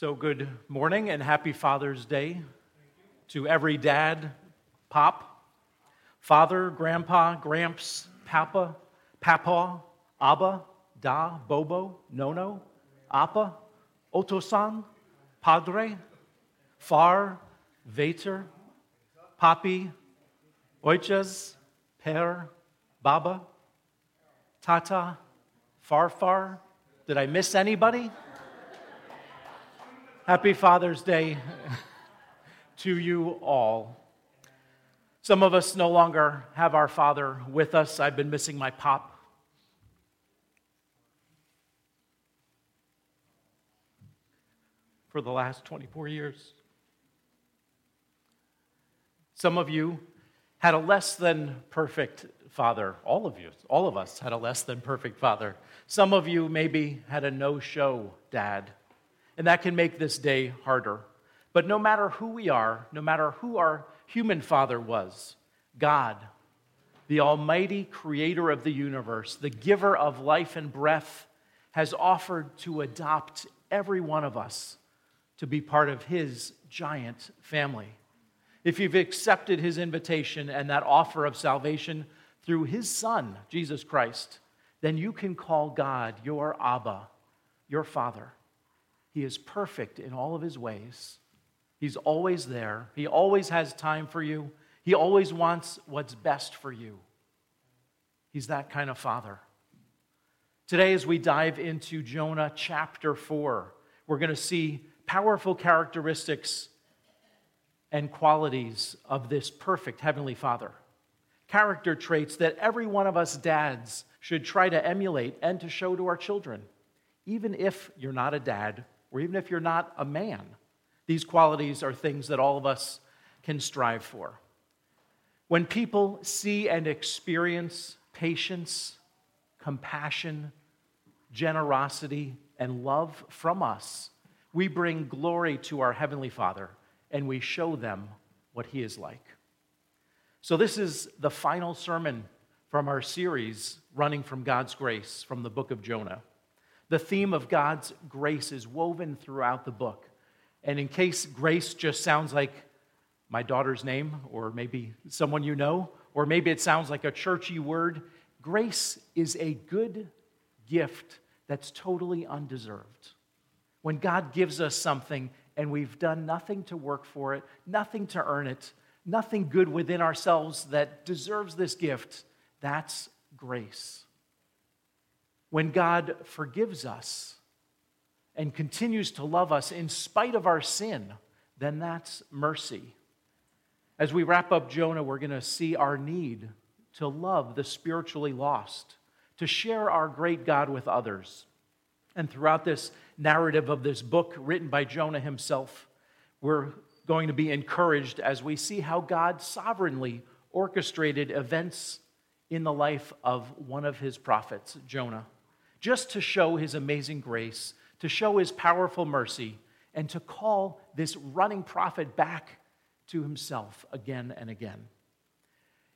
So, good morning and happy Father's Day to every dad, pop, father, grandpa, gramps, papa, papa, abba, da, bobo, nono, appa, otosan, padre, far, vater, papi, oichas, per, baba, tata, farfar. Did I miss anybody? Happy Father's Day to you all. Some of us no longer have our father with us. I've been missing my pop. For the last 24 years. Some of you had a less than perfect father. All of you, all of us had a less than perfect father. Some of you maybe had a no show dad and that can make this day harder. But no matter who we are, no matter who our human father was, God, the almighty creator of the universe, the giver of life and breath, has offered to adopt every one of us to be part of his giant family. If you've accepted his invitation and that offer of salvation through his son, Jesus Christ, then you can call God your Abba, your Father. He is perfect in all of his ways. He's always there. He always has time for you. He always wants what's best for you. He's that kind of father. Today, as we dive into Jonah chapter 4, we're going to see powerful characteristics and qualities of this perfect Heavenly Father. Character traits that every one of us dads should try to emulate and to show to our children, even if you're not a dad or even if you're not a man. These qualities are things that all of us can strive for. When people see and experience patience, compassion, generosity, and love from us, we bring glory to our Heavenly Father and we show them what He is like. So, this is the final sermon from our series, Running from God's Grace, from the book of Jonah. The theme of God's grace is woven throughout the book. And in case grace just sounds like my daughter's name, or maybe someone you know, or maybe it sounds like a churchy word, grace is a good gift that's totally undeserved. When God gives us something and we've done nothing to work for it, nothing to earn it, nothing good within ourselves that deserves this gift, that's grace. When God forgives us and continues to love us in spite of our sin, then that's mercy. As we wrap up Jonah, we're going to see our need to love the spiritually lost, to share our great God with others. And throughout this narrative of this book written by Jonah himself, we're going to be encouraged as we see how God sovereignly orchestrated events in the life of one of his prophets, Jonah just to show his amazing grace, to show his powerful mercy, and to call this running prophet back to himself again and again.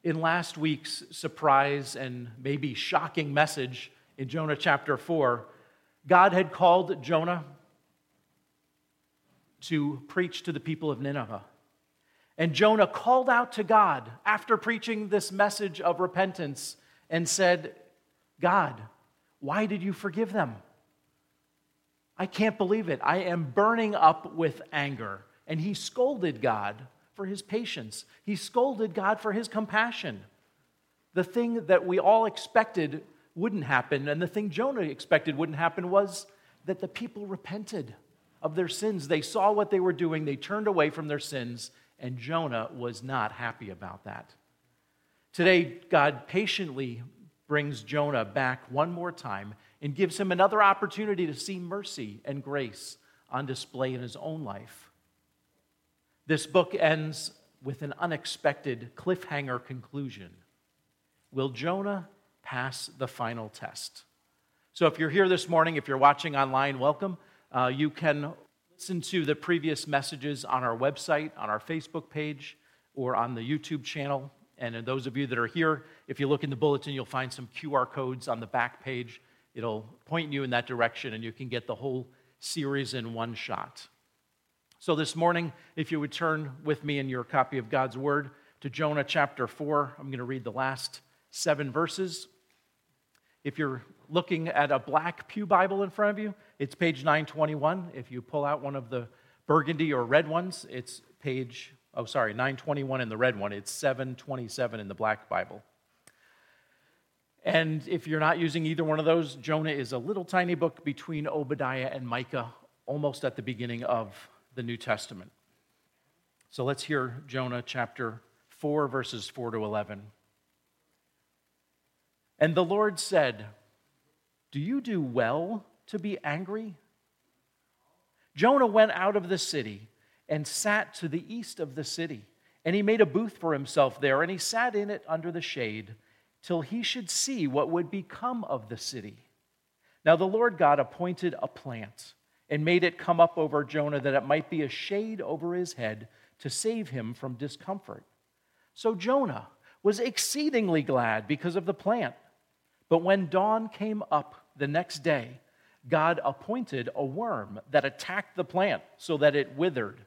In last week's surprise and maybe shocking message in Jonah chapter 4, God had called Jonah to preach to the people of Nineveh. And Jonah called out to God after preaching this message of repentance and said, God, why did you forgive them? I can't believe it. I am burning up with anger. And he scolded God for his patience, he scolded God for his compassion. The thing that we all expected wouldn't happen, and the thing Jonah expected wouldn't happen, was that the people repented of their sins. They saw what they were doing, they turned away from their sins, and Jonah was not happy about that. Today, God patiently brings Jonah back one more time and gives him another opportunity to see mercy and grace on display in his own life. This book ends with an unexpected cliffhanger conclusion. Will Jonah pass the final test? So, if you're here this morning, if you're watching online, welcome. Uh, you can listen to the previous messages on our website, on our Facebook page, or on the YouTube channel. And those of you that are here, if you look in the bulletin, you'll find some QR codes on the back page. It'll point you in that direction, and you can get the whole series in one shot. So, this morning, if you would turn with me in your copy of God's Word to Jonah chapter 4, I'm going to read the last seven verses. If you're looking at a black Pew Bible in front of you, it's page 921. If you pull out one of the burgundy or red ones, it's page, oh, sorry, 921 in the red one. It's 727 in the black Bible. And if you're not using either one of those, Jonah is a little tiny book between Obadiah and Micah, almost at the beginning of the New Testament. So let's hear Jonah chapter 4, verses 4 to 11. And the Lord said, Do you do well to be angry? Jonah went out of the city and sat to the east of the city. And he made a booth for himself there, and he sat in it under the shade till he should see what would become of the city. Now the Lord God appointed a plant and made it come up over Jonah that it might be a shade over his head to save him from discomfort. So Jonah was exceedingly glad because of the plant. But when dawn came up the next day, God appointed a worm that attacked the plant so that it withered.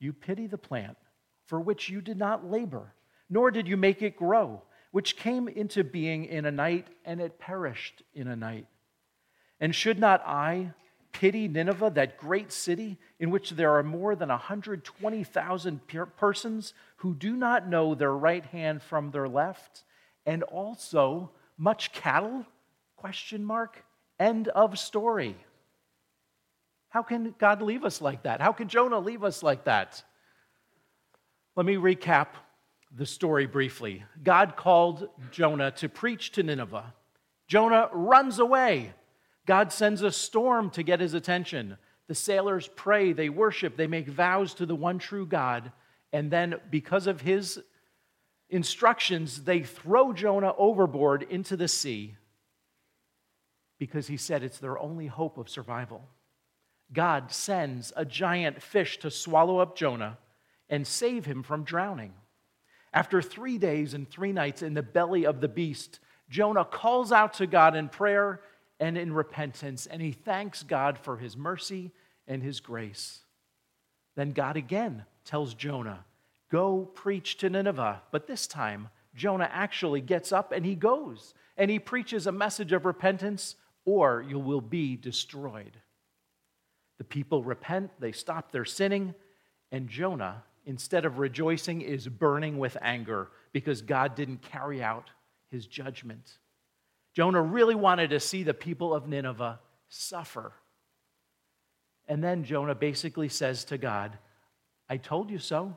You pity the plant for which you did not labor, nor did you make it grow, which came into being in a night, and it perished in a night. And should not I pity Nineveh, that great city in which there are more than 120,000 persons who do not know their right hand from their left, and also much cattle? Question mark. End of story. How can God leave us like that? How can Jonah leave us like that? Let me recap the story briefly. God called Jonah to preach to Nineveh. Jonah runs away. God sends a storm to get his attention. The sailors pray, they worship, they make vows to the one true God. And then, because of his instructions, they throw Jonah overboard into the sea because he said it's their only hope of survival. God sends a giant fish to swallow up Jonah and save him from drowning. After three days and three nights in the belly of the beast, Jonah calls out to God in prayer and in repentance, and he thanks God for his mercy and his grace. Then God again tells Jonah, Go preach to Nineveh. But this time, Jonah actually gets up and he goes and he preaches a message of repentance, or you will be destroyed. The people repent, they stop their sinning, and Jonah instead of rejoicing, is burning with anger because God didn't carry out his judgment. Jonah really wanted to see the people of Nineveh suffer. And then Jonah basically says to God, I told you so.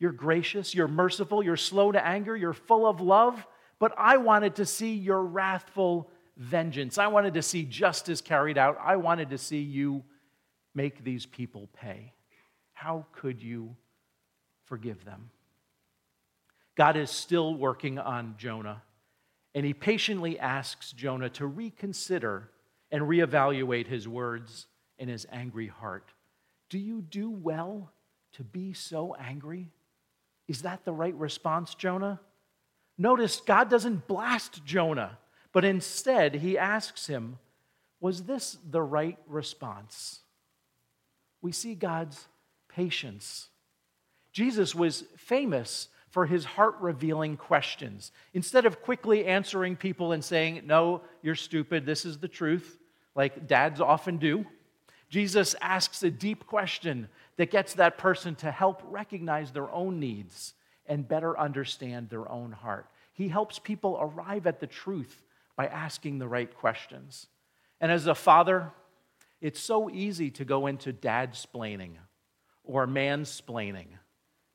You're gracious, you're merciful, you're slow to anger, you're full of love, but I wanted to see your wrathful vengeance. I wanted to see justice carried out. I wanted to see you make these people pay. How could you forgive them. God is still working on Jonah, and he patiently asks Jonah to reconsider and reevaluate his words and his angry heart. Do you do well to be so angry? Is that the right response, Jonah? Notice God doesn't blast Jonah, but instead he asks him, Was this the right response? We see God's patience Jesus was famous for his heart revealing questions. Instead of quickly answering people and saying, No, you're stupid, this is the truth, like dads often do, Jesus asks a deep question that gets that person to help recognize their own needs and better understand their own heart. He helps people arrive at the truth by asking the right questions. And as a father, it's so easy to go into dad splaining or mansplaining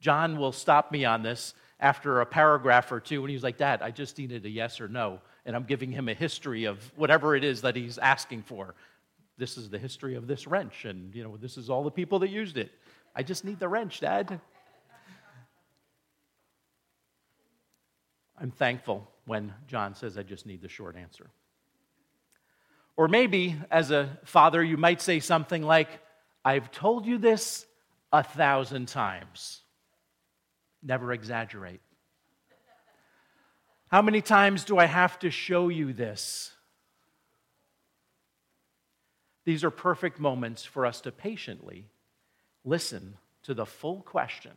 John will stop me on this after a paragraph or two, and he's like, Dad, I just needed a yes or no. And I'm giving him a history of whatever it is that he's asking for. this is the history of this wrench, and you know, this is all the people that used it. I just need the wrench, Dad. I'm thankful when John says, I just need the short answer. Or maybe, as a father, you might say something like, I've told you this a thousand times. Never exaggerate. How many times do I have to show you this? These are perfect moments for us to patiently listen to the full question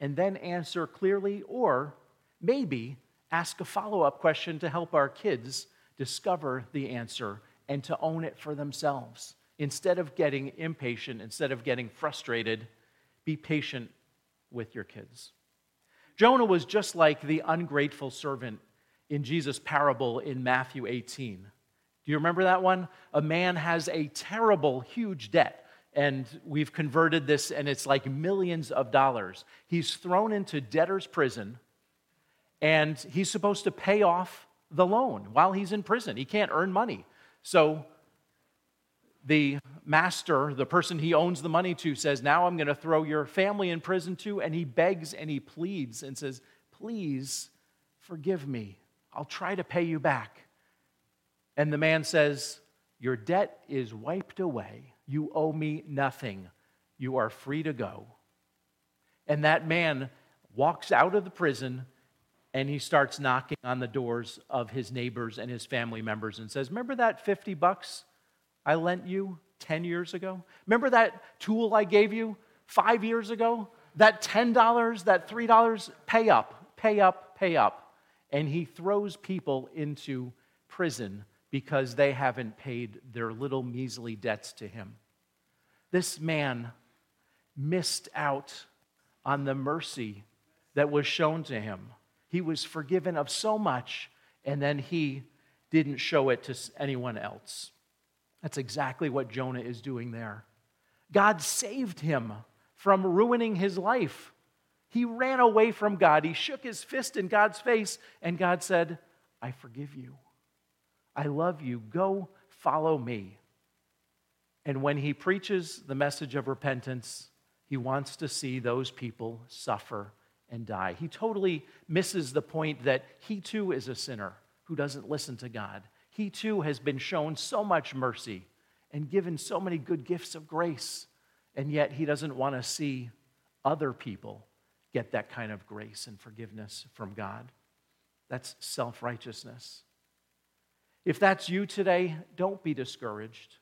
and then answer clearly, or maybe ask a follow up question to help our kids discover the answer and to own it for themselves. Instead of getting impatient, instead of getting frustrated, be patient with your kids. Jonah was just like the ungrateful servant in Jesus' parable in Matthew 18. Do you remember that one? A man has a terrible, huge debt, and we've converted this, and it's like millions of dollars. He's thrown into debtor's prison, and he's supposed to pay off the loan while he's in prison. He can't earn money. So the master, the person he owns the money to, says, Now I'm going to throw your family in prison too. And he begs and he pleads and says, Please forgive me. I'll try to pay you back. And the man says, Your debt is wiped away. You owe me nothing. You are free to go. And that man walks out of the prison and he starts knocking on the doors of his neighbors and his family members and says, Remember that 50 bucks I lent you 10 years ago? Remember that tool I gave you five years ago? That $10, that $3, pay up, pay up, pay up. And he throws people into prison because they haven't paid their little measly debts to him. This man missed out on the mercy that was shown to him. He was forgiven of so much, and then he didn't show it to anyone else. That's exactly what Jonah is doing there. God saved him from ruining his life. He ran away from God. He shook his fist in God's face, and God said, I forgive you. I love you. Go follow me. And when he preaches the message of repentance, he wants to see those people suffer and die. He totally misses the point that he too is a sinner who doesn't listen to God. He too has been shown so much mercy and given so many good gifts of grace, and yet he doesn't want to see other people get that kind of grace and forgiveness from God. That's self righteousness. If that's you today, don't be discouraged.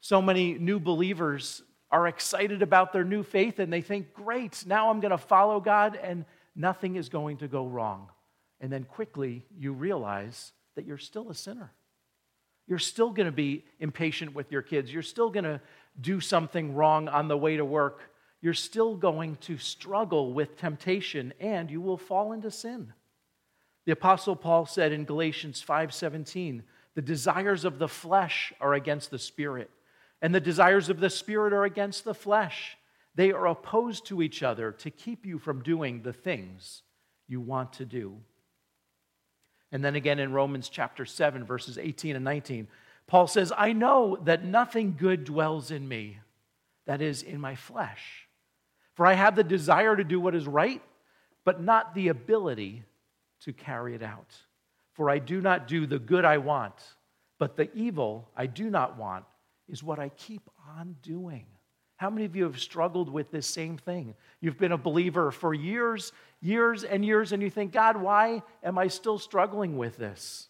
So many new believers are excited about their new faith and they think, great, now I'm going to follow God and nothing is going to go wrong. And then quickly you realize that you're still a sinner. You're still going to be impatient with your kids. You're still going to do something wrong on the way to work. You're still going to struggle with temptation and you will fall into sin. The apostle Paul said in Galatians 5:17, "The desires of the flesh are against the spirit, and the desires of the Spirit are against the flesh. They are opposed to each other to keep you from doing the things you want to do. And then again in Romans chapter 7, verses 18 and 19, Paul says, I know that nothing good dwells in me, that is, in my flesh. For I have the desire to do what is right, but not the ability to carry it out. For I do not do the good I want, but the evil I do not want is what I keep on doing. How many of you have struggled with this same thing? You've been a believer for years, years, and years, and you think, God, why am I still struggling with this?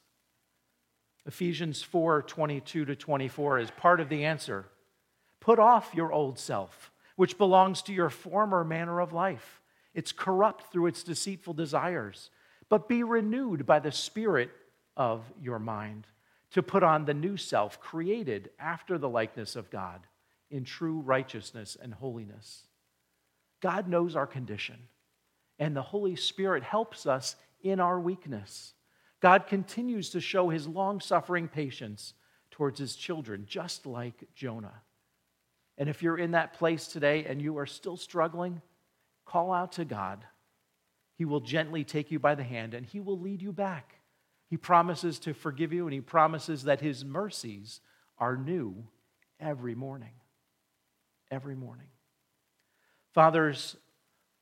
Ephesians 4 22 to 24 is part of the answer. Put off your old self, which belongs to your former manner of life. It's corrupt through its deceitful desires, but be renewed by the Spirit of your mind to put on the new self created after the likeness of God in true righteousness and holiness. God knows our condition, and the Holy Spirit helps us in our weakness. God continues to show his long suffering patience towards his children, just like Jonah. And if you're in that place today and you are still struggling, call out to God. He will gently take you by the hand and he will lead you back. He promises to forgive you, and He promises that His mercies are new every morning. Every morning. Fathers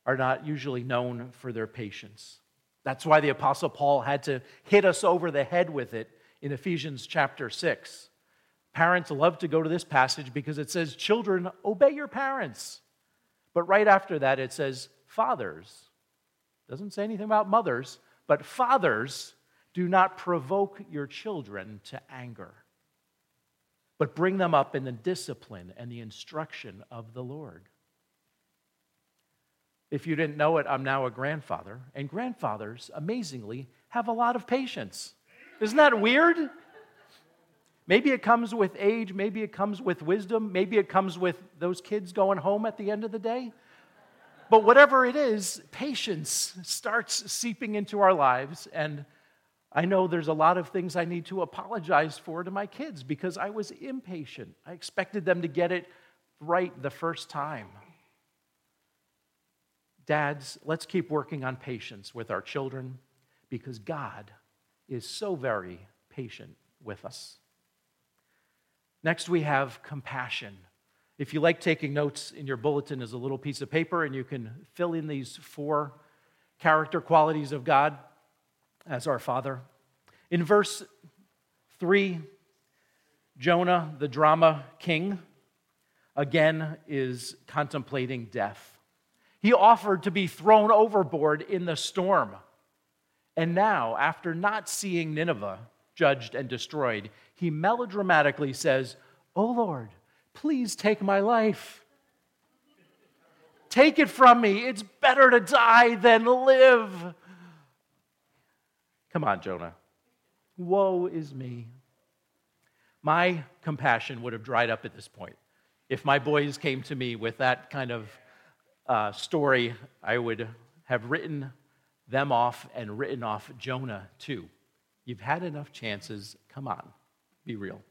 are not usually known for their patience. That's why the Apostle Paul had to hit us over the head with it in Ephesians chapter 6. Parents love to go to this passage because it says, Children, obey your parents. But right after that, it says, Fathers. Doesn't say anything about mothers, but fathers, do not provoke your children to anger, but bring them up in the discipline and the instruction of the Lord. If you didn't know it, I'm now a grandfather, and grandfathers, amazingly, have a lot of patience. Isn't that weird? Maybe it comes with age, maybe it comes with wisdom, maybe it comes with those kids going home at the end of the day. But whatever it is, patience starts seeping into our lives. And I know there's a lot of things I need to apologize for to my kids because I was impatient. I expected them to get it right the first time. Dads, let's keep working on patience with our children because God is so very patient with us. Next, we have compassion. If you like taking notes in your bulletin is a little piece of paper and you can fill in these four character qualities of God as our Father. In verse 3, Jonah, the drama king, again is contemplating death. He offered to be thrown overboard in the storm. And now, after not seeing Nineveh judged and destroyed, he melodramatically says, Oh Lord, please take my life. Take it from me. It's better to die than live. Come on, Jonah. Woe is me. My compassion would have dried up at this point. If my boys came to me with that kind of uh, story, I would have written them off and written off Jonah too. You've had enough chances. Come on, be real.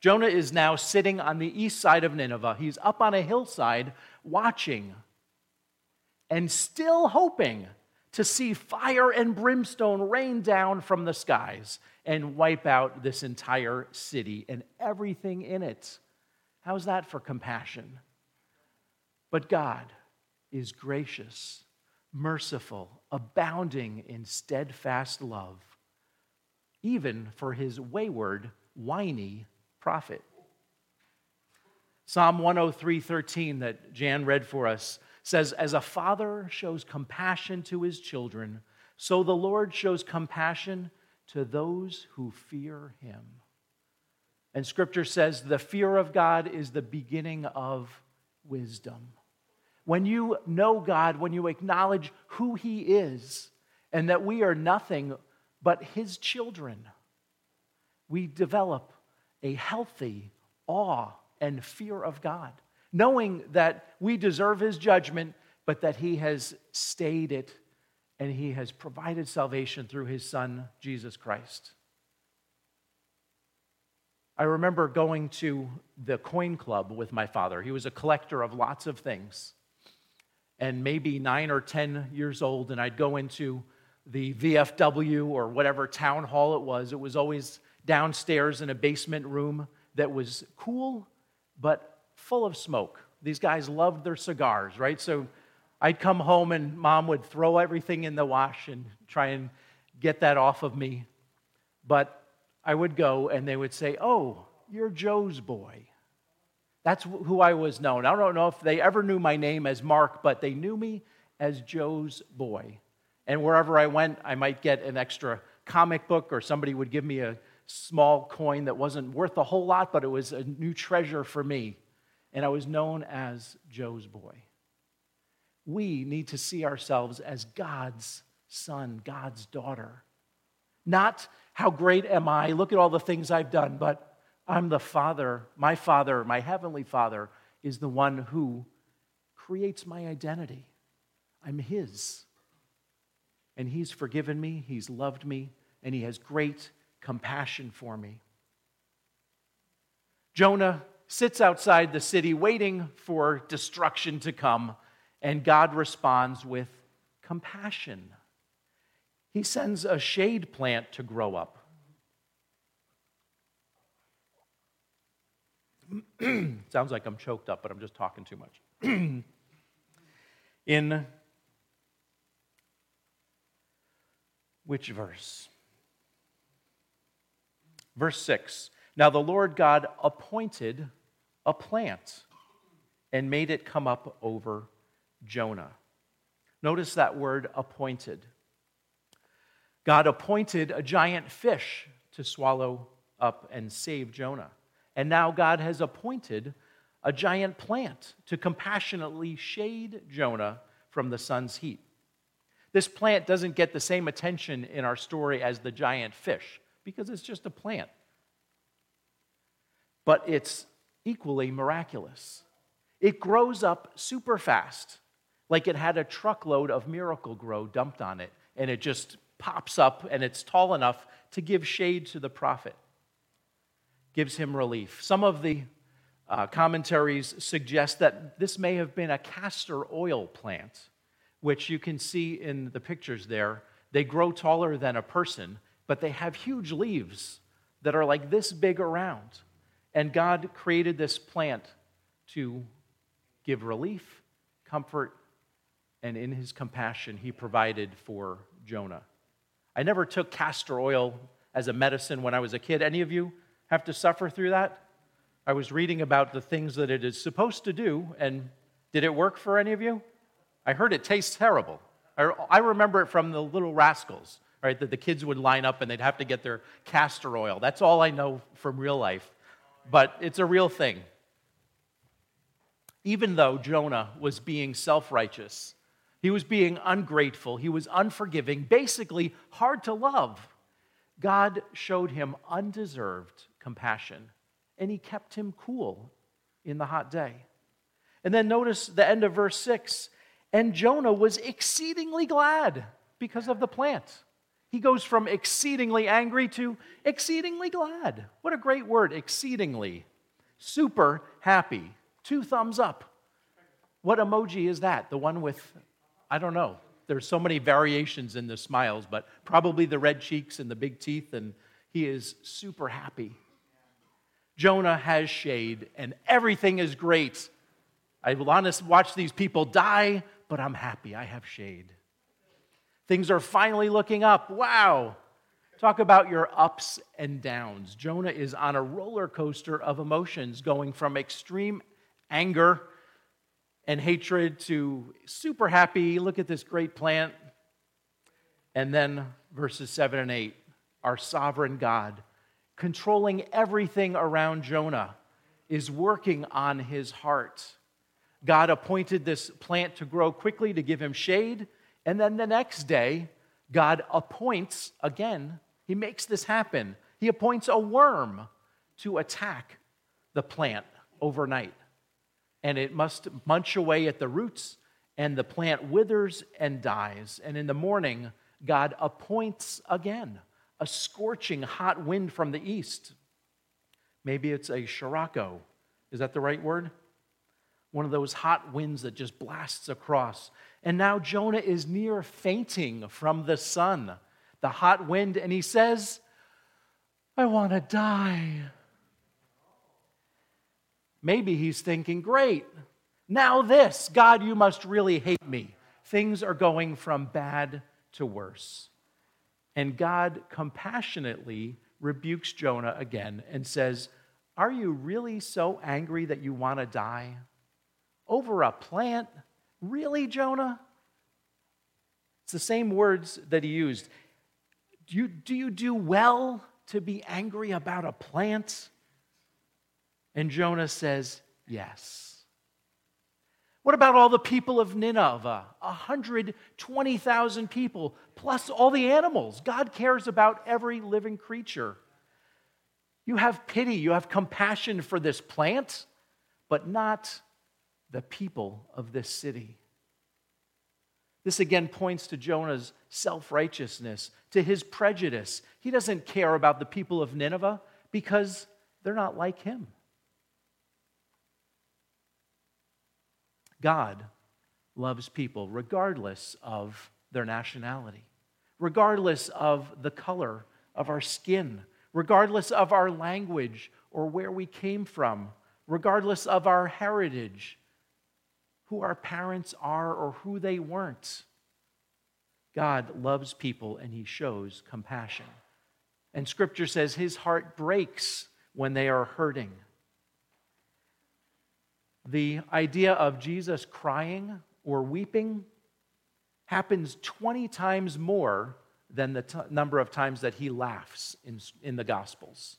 Jonah is now sitting on the east side of Nineveh. He's up on a hillside watching and still hoping to see fire and brimstone rain down from the skies and wipe out this entire city and everything in it. How's that for compassion? But God, is gracious, merciful, abounding in steadfast love, even for his wayward, whiny prophet. Psalm 103:13 that Jan read for us says as a father shows compassion to his children, so the Lord shows compassion to those who fear him. And scripture says the fear of God is the beginning of wisdom. When you know God, when you acknowledge who He is and that we are nothing but His children, we develop a healthy awe and fear of God, knowing that we deserve His judgment, but that He has stayed it and He has provided salvation through His Son, Jesus Christ. I remember going to the coin club with my father. He was a collector of lots of things and maybe nine or 10 years old, and I'd go into the VFW or whatever town hall it was. It was always downstairs in a basement room that was cool, but full of smoke. These guys loved their cigars, right? So I'd come home and mom would throw everything in the wash and try and get that off of me. But I would go and they would say, Oh, you're Joe's boy. That's who I was known. I don't know if they ever knew my name as Mark, but they knew me as Joe's boy. And wherever I went, I might get an extra comic book, or somebody would give me a small coin that wasn't worth a whole lot, but it was a new treasure for me. And I was known as Joe's boy. We need to see ourselves as God's son, God's daughter. Not how great am I? Look at all the things I've done, but I'm the Father, my Father, my Heavenly Father is the one who creates my identity. I'm His. And He's forgiven me, He's loved me, and He has great compassion for me. Jonah sits outside the city waiting for destruction to come, and God responds with compassion. He sends a shade plant to grow up. Sounds like I'm choked up, but I'm just talking too much. in which verse? Verse 6 Now the Lord God appointed a plant and made it come up over Jonah. Notice that word appointed. God appointed a giant fish to swallow up and save Jonah. And now God has appointed a giant plant to compassionately shade Jonah from the sun's heat. This plant doesn't get the same attention in our story as the giant fish because it's just a plant. But it's equally miraculous. It grows up super fast, like it had a truckload of Miracle-Gro dumped on it, and it just pops up and it's tall enough to give shade to the prophet, gives him relief. Some of the uh, commentaries suggest that this may have been a castor oil plant, which you can see in the pictures there. They grow taller than a person, but they have huge leaves that are like this big around. And God created this plant to give relief, comfort, and in his compassion, he provided for Jonah. I never took castor oil as a medicine when I was a kid. Any of you have to suffer through that? I was reading about the things that it is supposed to do, and did it work for any of you? I heard it tastes terrible. I remember it from the little rascals, right? That the kids would line up and they'd have to get their castor oil. That's all I know from real life but it's a real thing. Even though Jonah was being self righteous, he was being ungrateful, he was unforgiving, basically hard to love, God showed him undeserved compassion and he kept him cool in the hot day. And then notice the end of verse 6 and Jonah was exceedingly glad because of the plant. He goes from exceedingly angry to exceedingly glad. What a great word, exceedingly. Super happy. Two thumbs up. What emoji is that? The one with, I don't know. There's so many variations in the smiles, but probably the red cheeks and the big teeth, and he is super happy. Jonah has shade, and everything is great. I want to watch these people die, but I'm happy. I have shade. Things are finally looking up. Wow. Talk about your ups and downs. Jonah is on a roller coaster of emotions, going from extreme anger and hatred to super happy. Look at this great plant. And then verses 7 and 8 our sovereign God, controlling everything around Jonah, is working on his heart. God appointed this plant to grow quickly to give him shade and then the next day, God appoints again, he makes this happen. He appoints a worm to attack the plant overnight. And it must munch away at the roots, and the plant withers and dies. And in the morning, God appoints again a scorching hot wind from the east. Maybe it's a Scirocco. Is that the right word? One of those hot winds that just blasts across. And now Jonah is near fainting from the sun, the hot wind, and he says, I want to die. Maybe he's thinking, Great, now this. God, you must really hate me. Things are going from bad to worse. And God compassionately rebukes Jonah again and says, Are you really so angry that you want to die? Over a plant? Really, Jonah? It's the same words that he used. Do you, do you do well to be angry about a plant? And Jonah says, Yes. What about all the people of Nineveh? 120,000 people, plus all the animals. God cares about every living creature. You have pity, you have compassion for this plant, but not the people of this city. This again points to Jonah's self righteousness, to his prejudice. He doesn't care about the people of Nineveh because they're not like him. God loves people regardless of their nationality, regardless of the color of our skin, regardless of our language or where we came from regardless of our heritage, who our parents are or who they weren't. God loves people and he shows compassion. And scripture says his heart breaks when they are hurting. The idea of Jesus crying or weeping happens 20 times more than the t- number of times that he laughs in, in the Gospels.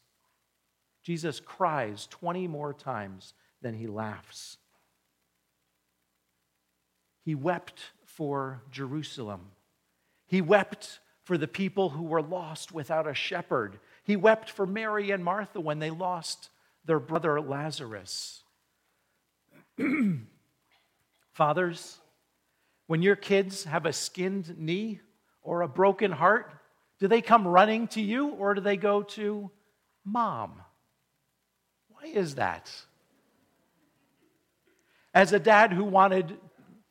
Jesus cries 20 more times than he laughs. He wept for Jerusalem. He wept for the people who were lost without a shepherd. He wept for Mary and Martha when they lost their brother Lazarus. Fathers, when your kids have a skinned knee or a broken heart, do they come running to you or do they go to mom? Why is that? As a dad who wanted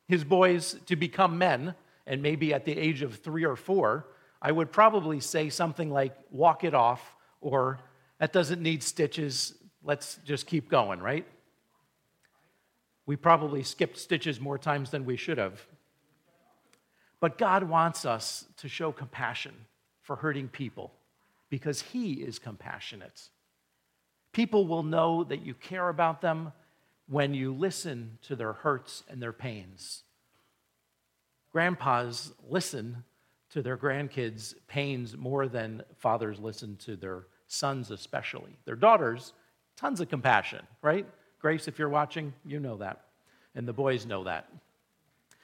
his boys to become men, and maybe at the age of three or four, I would probably say something like, walk it off, or that doesn't need stitches, let's just keep going, right? We probably skipped stitches more times than we should have. But God wants us to show compassion for hurting people because He is compassionate. People will know that you care about them when you listen to their hurts and their pains. Grandpas listen to their grandkids' pains more than fathers listen to their sons, especially. Their daughters, tons of compassion, right? Grace, if you're watching, you know that. And the boys know that.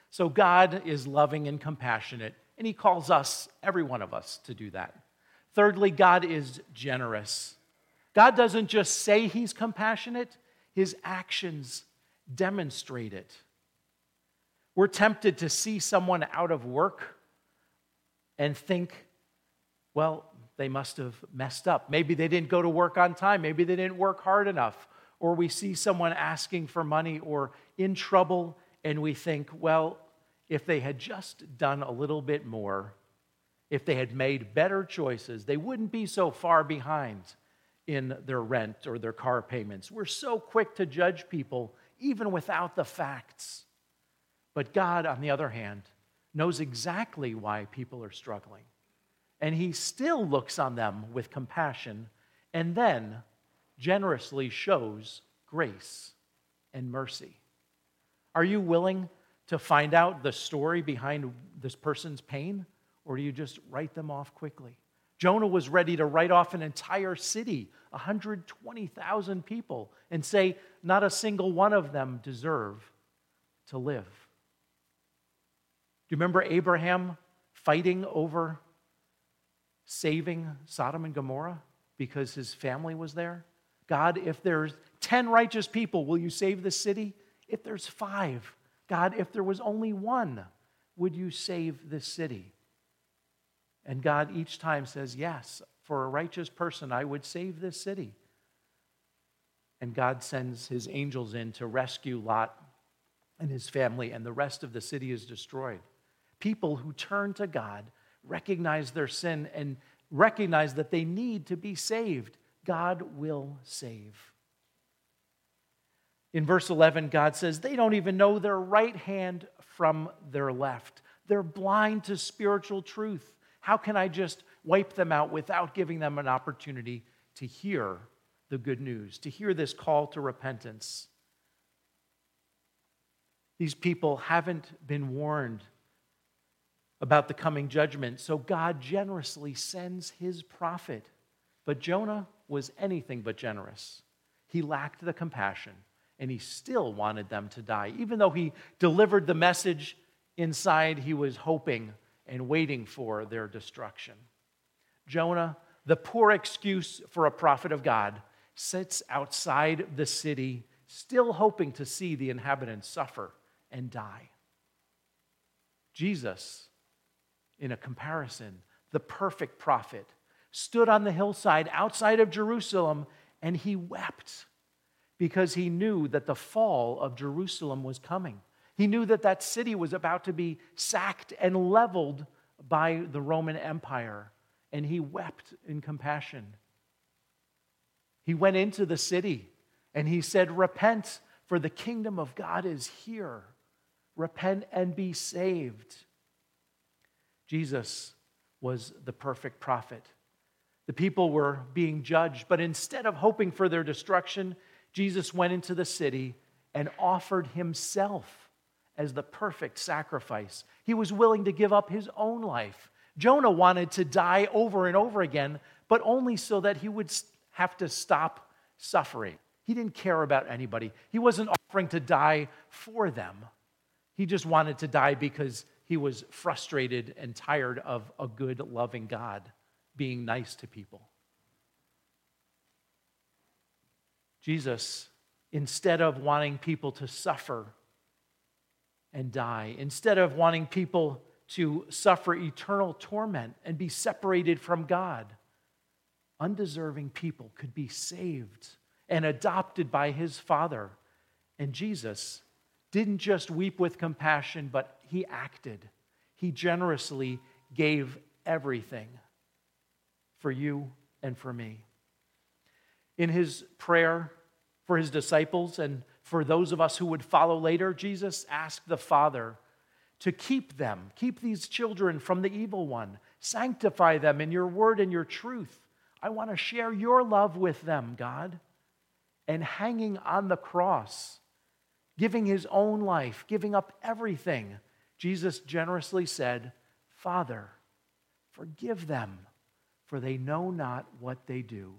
So God is loving and compassionate, and He calls us, every one of us, to do that. Thirdly, God is generous. God doesn't just say He's compassionate, His actions demonstrate it. We're tempted to see someone out of work and think, well, they must have messed up. Maybe they didn't go to work on time. Maybe they didn't work hard enough. Or we see someone asking for money or in trouble and we think, well, if they had just done a little bit more, if they had made better choices, they wouldn't be so far behind in their rent or their car payments. We're so quick to judge people, even without the facts. But God, on the other hand, knows exactly why people are struggling. And He still looks on them with compassion and then generously shows grace and mercy. Are you willing to find out the story behind this person's pain, or do you just write them off quickly? Jonah was ready to write off an entire city, 120,000 people, and say, not a single one of them deserve to live. Do you remember Abraham fighting over saving Sodom and Gomorrah because his family was there? God, if there's 10 righteous people, will you save the city? If there's five, God, if there was only one, would you save this city? And God each time says, Yes, for a righteous person, I would save this city. And God sends his angels in to rescue Lot and his family, and the rest of the city is destroyed. People who turn to God recognize their sin and recognize that they need to be saved. God will save. In verse 11, God says, They don't even know their right hand from their left. They're blind to spiritual truth. How can I just wipe them out without giving them an opportunity to hear the good news, to hear this call to repentance? These people haven't been warned about the coming judgment, so God generously sends his prophet. But Jonah was anything but generous. He lacked the compassion and he still wanted them to die. Even though he delivered the message inside, he was hoping and waiting for their destruction. Jonah, the poor excuse for a prophet of God, sits outside the city, still hoping to see the inhabitants suffer and die. Jesus, in a comparison, the perfect prophet, stood on the hillside outside of Jerusalem and he wept because he knew that the fall of Jerusalem was coming. He knew that that city was about to be sacked and leveled by the Roman Empire, and he wept in compassion. He went into the city And he said, Repent, for the kingdom of God is here. Repent and be saved. Jesus was the perfect prophet. The people were being judged, but instead of hoping for their destruction, Jesus went into the city and offered himself as the perfect sacrifice. He was willing to give up his own life. Jonah wanted to die over and over again, but only so that he would have to stop suffering. He didn't care about anybody. He wasn't offering to die for them. He just wanted to die because he was frustrated and tired of a good, loving God being nice to people. Jesus, instead of wanting people to suffer and die, instead of wanting people to suffer eternal torment and be separated from God, undeserving people could be saved and adopted by his Father. And Jesus didn't just weep with compassion, but he acted. He generously gave everything for you and for me. In his prayer for his disciples and for those of us who would follow later, Jesus asked the Father to keep them, keep these children from the evil one, sanctify them in your word and your truth. I want to share your love with them, God. And hanging on the cross, giving his own life, giving up everything, Jesus generously said, Father, forgive them, for they know not what they do.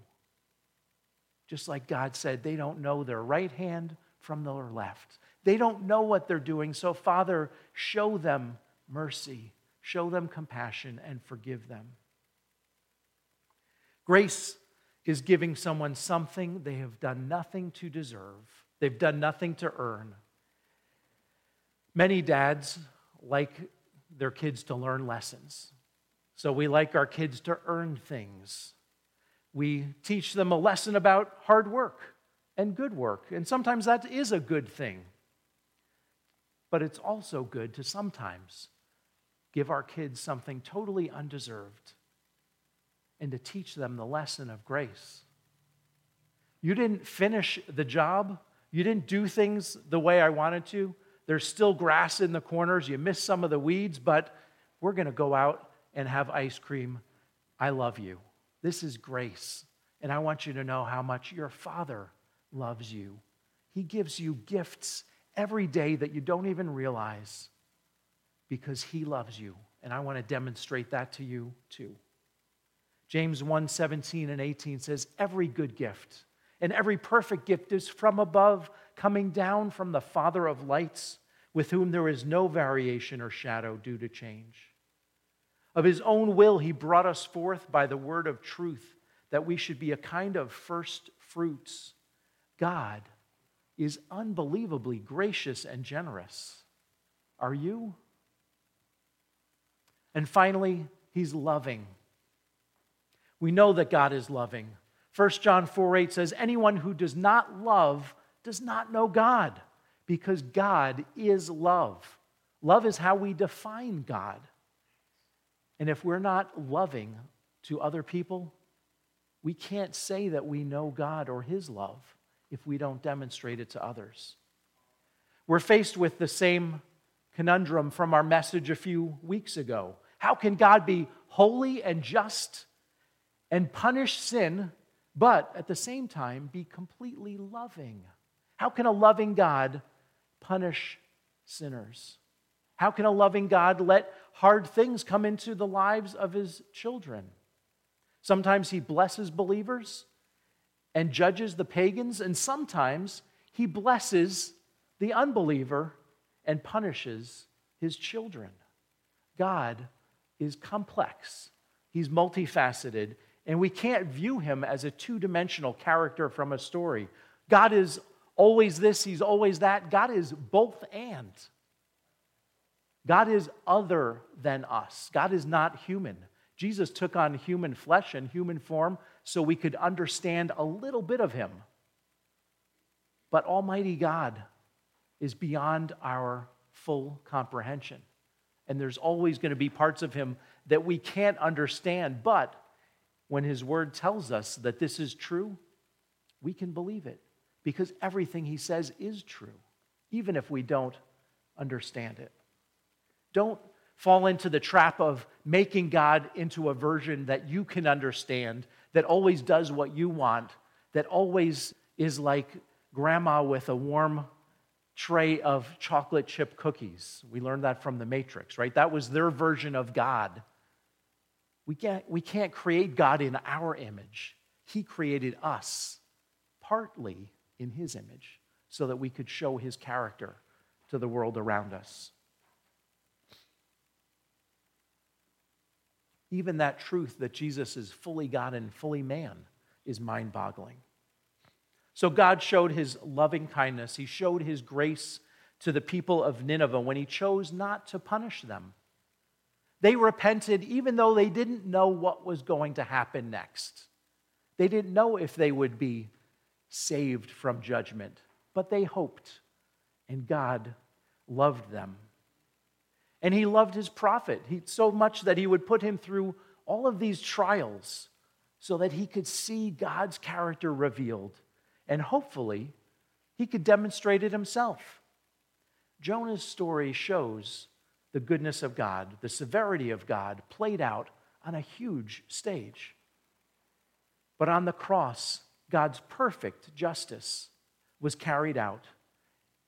Just like God said, they don't know their right hand from their left. They don't know what they're doing. So, Father, show them mercy, show them compassion, and forgive them. Grace is giving someone something they have done nothing to deserve, they've done nothing to earn. Many dads like their kids to learn lessons. So we like our kids to earn things. We teach them a lesson about hard work and good work. And sometimes that is a good thing. But it's also good to sometimes give our kids something totally undeserved and to teach them the lesson of grace. You didn't finish the job, you didn't do things the way I wanted to. There's still grass in the corners, you missed some of the weeds, but we're going to go out and have ice cream. I love you. This is grace. And I want you to know how much your Father loves you. He gives you gifts every day that you don't even realize because He loves you. And I want to demonstrate that to you too. James 1 17 and 18 says, Every good gift and every perfect gift is from above, coming down from the Father of lights, with whom there is no variation or shadow due to change. Of his own will, he brought us forth by the word of truth, that we should be a kind of first fruits. God is unbelievably gracious and generous. Are you? And finally, he's loving. We know that God is loving. 1 John 4 8 says, Anyone who does not love does not know God, because God is love. Love is how we define God. And if we're not loving to other people, we can't say that we know God or His love if we don't demonstrate it to others. We're faced with the same conundrum from our message a few weeks ago. How can God be holy and just and punish sin, but at the same time be completely loving? How can a loving God punish sinners? How can a loving God let hard things come into the lives of his children? Sometimes he blesses believers, and judges the pagans, and sometimes he blesses the unbeliever and punishes his children. God is complex, he's multifaceted, and we can't view him as a two dimensional character from a story. God is always this, he's always that. God is both and. God is other than us. God is not human. Jesus took on human flesh and human form so we could understand a little bit of him. But Almighty God is beyond our full comprehension. And there's always going to be parts of him that we can't understand. But when his word tells us that this is true, we can believe it because everything he says is true, even if we don't understand it. Don't fall into the trap of making God into a version that you can understand, that always does what you want, that always is like grandma with a warm tray of chocolate chip cookies. We learned that from the Matrix, right? That was their version of God. We can't, we can't create God in our image. He created us partly in His image so that we could show His character to the world around us. Even that truth that Jesus is fully God and fully man is mind boggling. So God showed his loving kindness, he showed his grace to the people of Nineveh when he chose not to punish them. They repented even though they didn't know what was going to happen next. They didn't know if they would be saved from judgment, but they hoped, and God loved them. And he loved his prophet he, so much that he would put him through all of these trials so that he could see God's character revealed. And hopefully, he could demonstrate it himself. Jonah's story shows the goodness of God, the severity of God played out on a huge stage. But on the cross, God's perfect justice was carried out,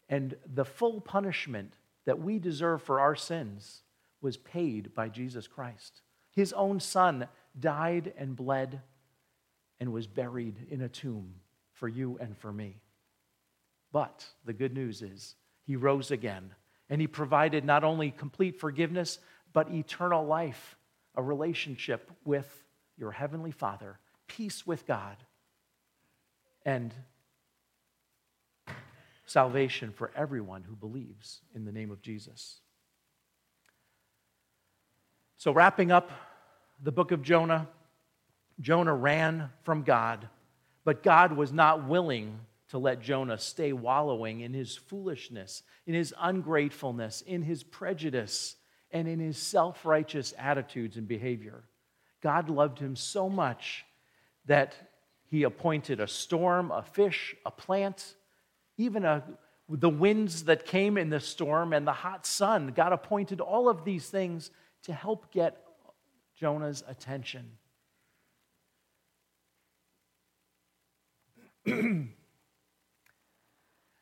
and the full punishment that we deserve for our sins was paid by Jesus Christ. His own son died and bled and was buried in a tomb for you and for me. But the good news is, he rose again, and he provided not only complete forgiveness, but eternal life, a relationship with your heavenly Father peace with God, and salvation for everyone who believes in the name of Jesus. So, wrapping up the book of Jonah, Jonah ran from God, but God was not willing to let Jonah stay wallowing in his foolishness, in his ungratefulness, in his prejudice, and in his self righteous attitudes and behavior. God loved him so much that he appointed a storm, a fish, a plant, even a, the winds that came in the storm and the hot sun. God appointed all of these things to help get Jonah's attention.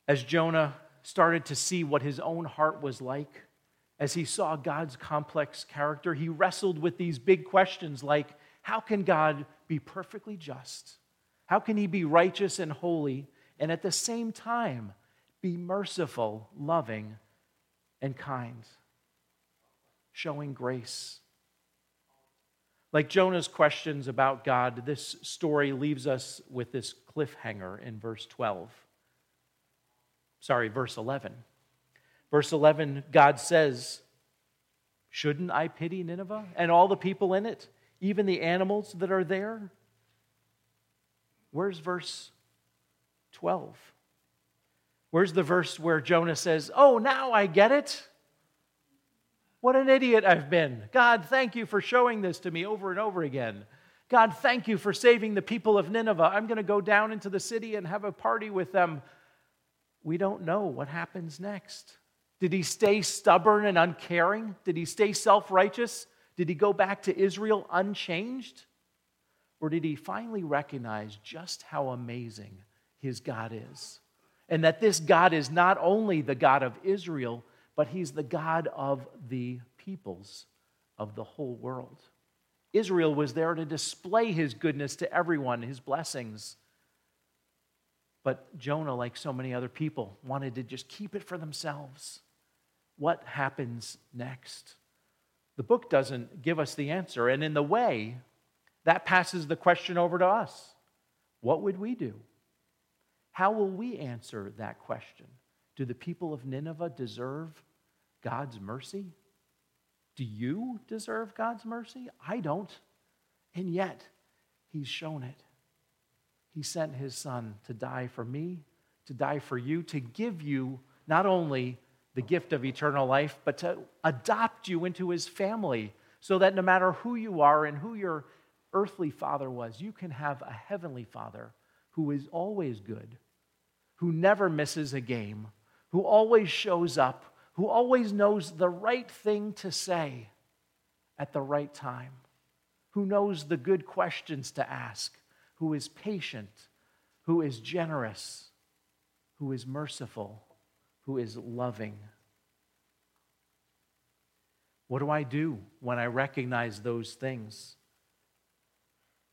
as Jonah started to see what his own heart was like, as he saw God's complex character, he wrestled with these big questions like how can God be perfectly just? How can he be righteous and holy and at the same time be merciful, loving, and kind, showing grace? Like Jonah's questions about God, this story leaves us with this cliffhanger in verse 12. Sorry, verse 11. Verse 11, God says, Shouldn't I pity Nineveh and all the people in it? even the animals that are there? Where's verse 12? Where's the verse where Jonah says, Oh, now I get it? What an idiot I've been. God, thank you for showing this to me over and over again. God, thank you for saving the people of Nineveh. I'm going to go down into the city and have a party with them. We don't know what happens next. Did he stay stubborn and uncaring? Did he stay self righteous? Did he go back to Israel unchanged? Or did he finally recognize just how amazing his God is? And that this God is not only the God of Israel, but he's the God of the peoples of the whole world. Israel was there to display his goodness to everyone, his blessings. But Jonah, like so many other people, wanted to just keep it for themselves. What happens next? The book doesn't give us the answer. And in the way, that passes the question over to us What would we do? How will we answer that question? Do the people of Nineveh deserve God's mercy? Do you deserve God's mercy? I don't. And yet, He's shown it. He sent His Son to die for me, to die for you, to give you not only the gift of eternal life, but to adopt you into his family so that no matter who you are and who your earthly father was, you can have a heavenly father who is always good, who never misses a game, who always shows up, who always knows the right thing to say at the right time, who knows the good questions to ask, who is patient, who is generous, who is merciful, who is loving. What do I do when I recognize those things?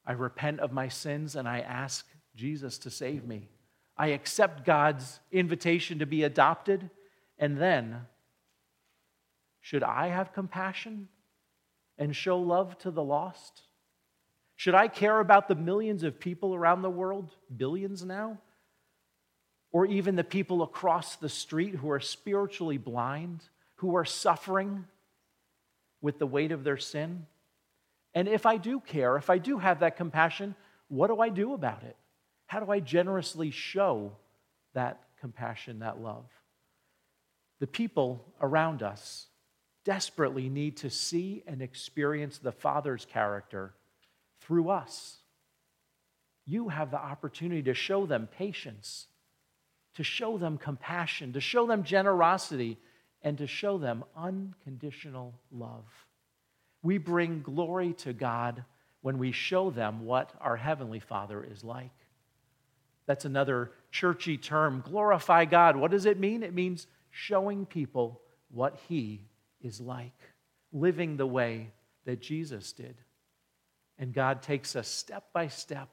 I repent of my sins and I ask Jesus to save me. I accept God's invitation to be adopted, and then, should I have compassion and show love to the lost? Should I care about the millions of people around the world, billions now? Or even the people across the street who are spiritually blind, who are suffering with the weight of their sin? And if I do care, if I do have that compassion, what do I do about it? How do I generously show that compassion, that love? The people around us desperately need to see and experience the Father's character through us. You have the opportunity to show them patience, to show them compassion, to show them generosity, and to show them unconditional love. We bring glory to God when we show them what our Heavenly Father is like. That's another churchy term. Glorify God. What does it mean? It means showing people what He is like, living the way that Jesus did. And God takes us step by step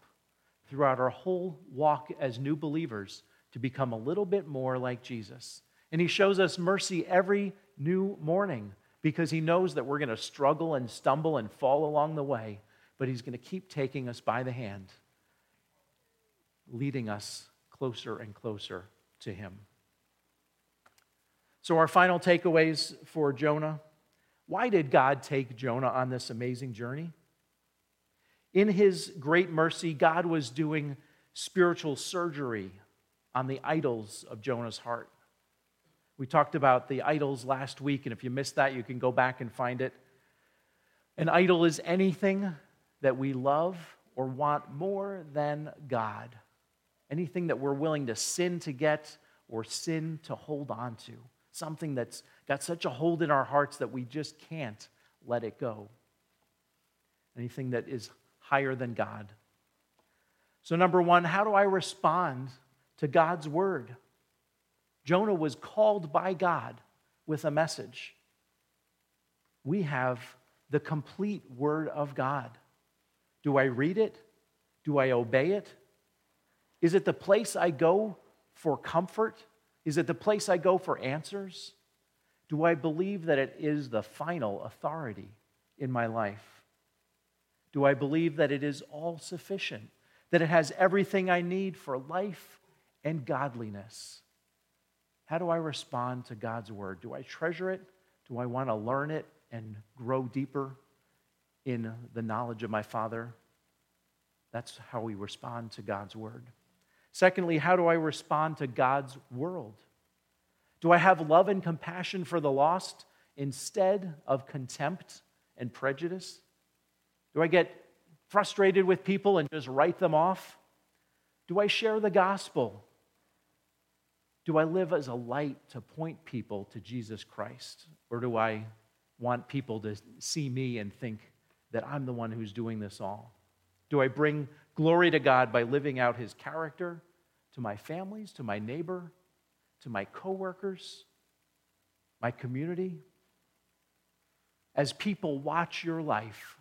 throughout our whole walk as new believers to become a little bit more like Jesus. And He shows us mercy every new morning because He knows that we're going to struggle and stumble and fall along the way, but He's going to keep taking us by the hand leading us closer and closer to Him. So, our final takeaways for Jonah why did God take Jonah on this amazing journey? In His great mercy, God was doing spiritual surgery on the idols of Jonah's heart. We talked about the idols last week, and if you missed that, you can go back and find it. An idol is anything that we love or want more than God anything that we're willing to sin to get or sin to hold on to, something that's got such a hold in our hearts that we just can't let it go. Anything that is higher than God. So, number one, how do I respond to God's word? Jonah was called by God with a message. We have the complete word of God. Do I read it? Do I obey it? Is it the place I go for comfort? Is it the place I go for answers? Do I believe that it is the final authority in my life? Do I believe that it is all sufficient, that it has everything I need for life and godliness? How do I respond to God's word? Do I treasure it? Do I want to learn it and grow deeper in the knowledge of my Father? That's how we respond to God's word. Secondly, how do I respond to God's world? Do I have love and compassion for the lost instead of contempt and prejudice? Do I get frustrated with people and just write them off? Do I share the gospel? Do I live as a light to point people to Jesus Christ? Or do I want people to see me and think that I'm the one who's doing this all? Do I bring glory to God by living out his character to my families, to my neighbor, to my coworkers, my community? As people watch your life,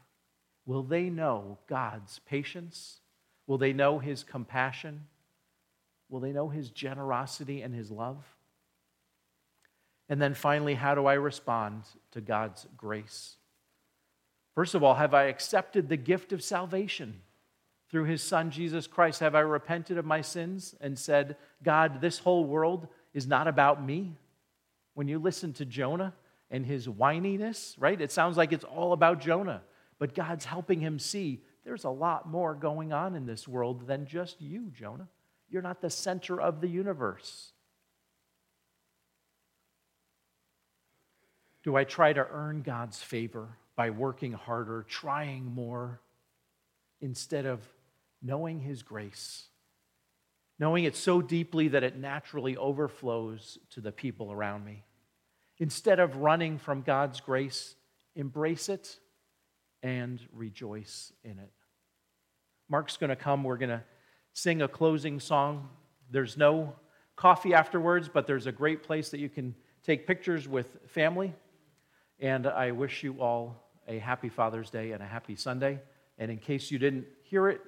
will they know God's patience? Will they know his compassion? Will they know his generosity and his love? And then finally, how do I respond to God's grace? First of all, have I accepted the gift of salvation? Through his son, Jesus Christ, have I repented of my sins and said, God, this whole world is not about me? When you listen to Jonah and his whininess, right, it sounds like it's all about Jonah. But God's helping him see there's a lot more going on in this world than just you, Jonah. You're not the center of the universe. Do I try to earn God's favor by working harder, trying more, instead of knowing His grace, knowing it so deeply that it naturally overflows to the people around me. Instead of running from God's grace, embrace it and rejoice in it. Mark's going to come. We're going to sing a closing song. There's no coffee afterwards, but there's a great place that you can take pictures with family. And I wish you all a happy Father's Day and a happy Sunday. And in case you didn't hear it,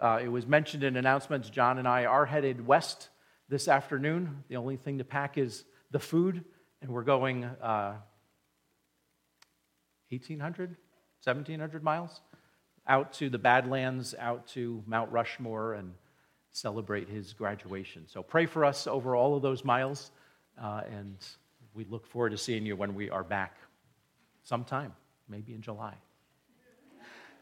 uh, it was mentioned in announcements. John and I are headed west this afternoon. The only thing to pack is the food, and we're going uh, 1,800, 1,700 miles out to the Badlands, out to Mount Rushmore, and celebrate his graduation. So pray for us over all of those miles, uh, and we look forward to seeing you when we are back sometime, maybe in July.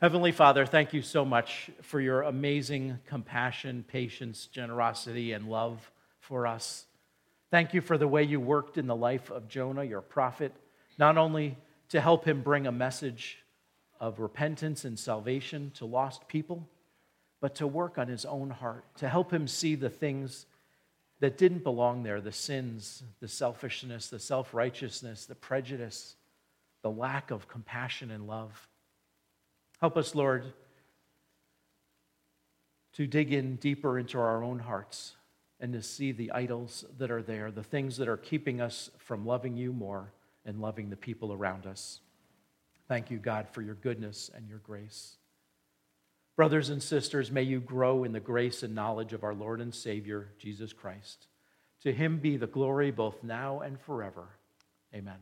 Heavenly Father, thank you so much for your amazing compassion, patience, generosity, and love for us. Thank you for the way you worked in the life of Jonah, your prophet, not only to help him bring a message of repentance and salvation to lost people, but to work on his own heart, to help him see the things that didn't belong there the sins, the selfishness, the self righteousness, the prejudice, the lack of compassion and love. Help us, Lord, to dig in deeper into our own hearts and to see the idols that are there, the things that are keeping us from loving you more and loving the people around us. Thank you, God, for your goodness and your grace. Brothers and sisters, may you grow in the grace and knowledge of our Lord and Savior, Jesus Christ. To him be the glory both now and forever. Amen.